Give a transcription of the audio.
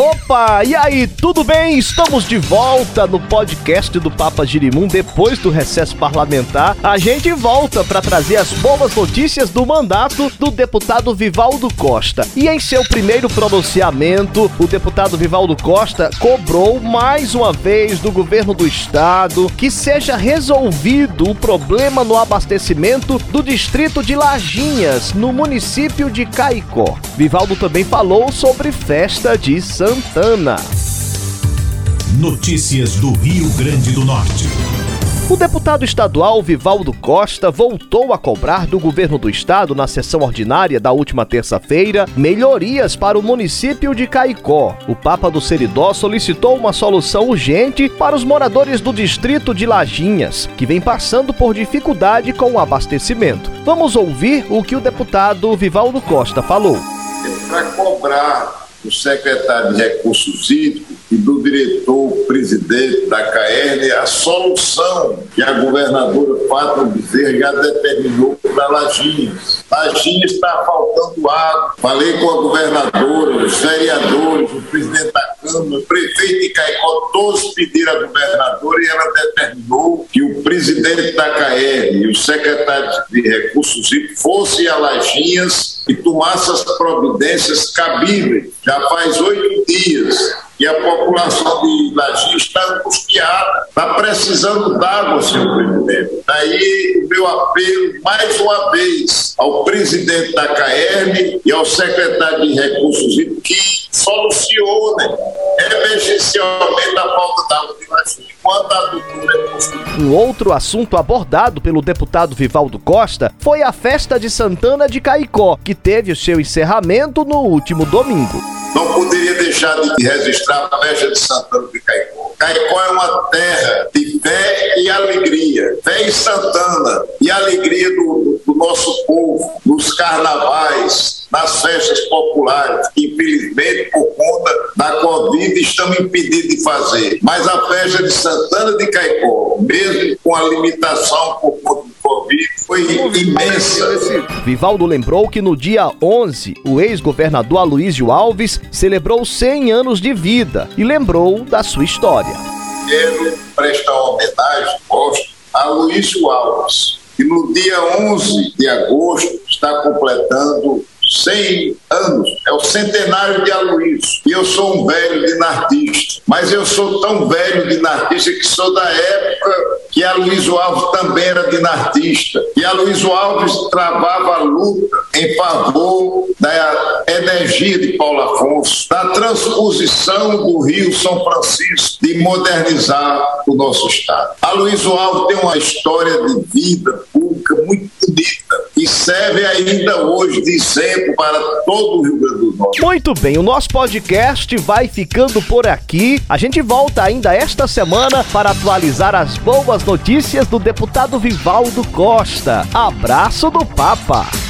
Opa, e aí, tudo bem? Estamos de volta no podcast do Papa Girimum depois do recesso parlamentar. A gente volta para trazer as boas notícias do mandato do deputado Vivaldo Costa. E em seu primeiro pronunciamento, o deputado Vivaldo Costa cobrou mais uma vez do governo do estado que seja resolvido o problema no abastecimento do distrito de Lajinhas, no município de Caicó. Vivaldo também falou sobre festa de Santana. Notícias do Rio Grande do Norte. O deputado estadual Vivaldo Costa voltou a cobrar do governo do estado, na sessão ordinária da última terça-feira, melhorias para o município de Caicó. O Papa do Seridó solicitou uma solução urgente para os moradores do distrito de Lajinhas, que vem passando por dificuldade com o abastecimento. Vamos ouvir o que o deputado Vivaldo Costa falou. Para cobrar do secretário de Recursos Hídricos e do diretor-presidente da CAERN a solução que a governadora Fátima Bezerra já determinou para Lajinhas. Lajinhas está faltando água. Falei com a governadora, os vereadores, o presidente da Câmara, prefeito de Caicó, todos pediram à governadora e ela determinou que o presidente da CAERN e o secretário de Recursos Hídricos fossem a Lajinhas e tomassem as providências cabíveis. Já faz oito dias e a população de Lajinho está angustiada, está precisando d'água, senhor presidente. Daí o meu apelo, mais uma vez, ao presidente da CAERN e ao secretário de Recursos Hídricos que solucionem emergencialmente a falta d'água de Lajinho. Enquanto a abertura é possível. Um outro assunto abordado pelo deputado Vivaldo Costa foi a festa de Santana de Caicó, que teve o seu encerramento no último domingo. Não poderia deixar de registrar a festa de Santana de Caicó. Caicó é uma terra de fé e alegria. Fé em Santana e alegria do, do nosso povo, nos carnavais, nas festas populares, que infelizmente por conta da Covid estamos impedidos de fazer. Mas a festa de Santana de Caicó, mesmo com a limitação por conta do Covid, foi imensa. Vivaldo lembrou que no dia 11, o ex-governador Aloysio Alves celebrou 100 anos de vida e lembrou da sua história. Quero prestar homenagem, gosto, a Luísio Alves, que no dia 11 de agosto está completando 100 anos, é o centenário de Aloysio. E eu sou um velho dinartista, mas eu sou tão velho dinartista que sou da época que Aloysio Alves também era dinartista. E Aloysio Alves travava a luta em favor da energia de Paulo Afonso, da transposição do Rio São Francisco, de modernizar o nosso Estado. Aloysio Alves tem uma história de vida pública muito bonita e serve ainda hoje de exemplo para todo o Rio Grande do Norte. Muito bem, o nosso podcast vai ficando por aqui. A gente volta ainda esta semana para atualizar as boas notícias do deputado Vivaldo Costa. Abraço do Papa.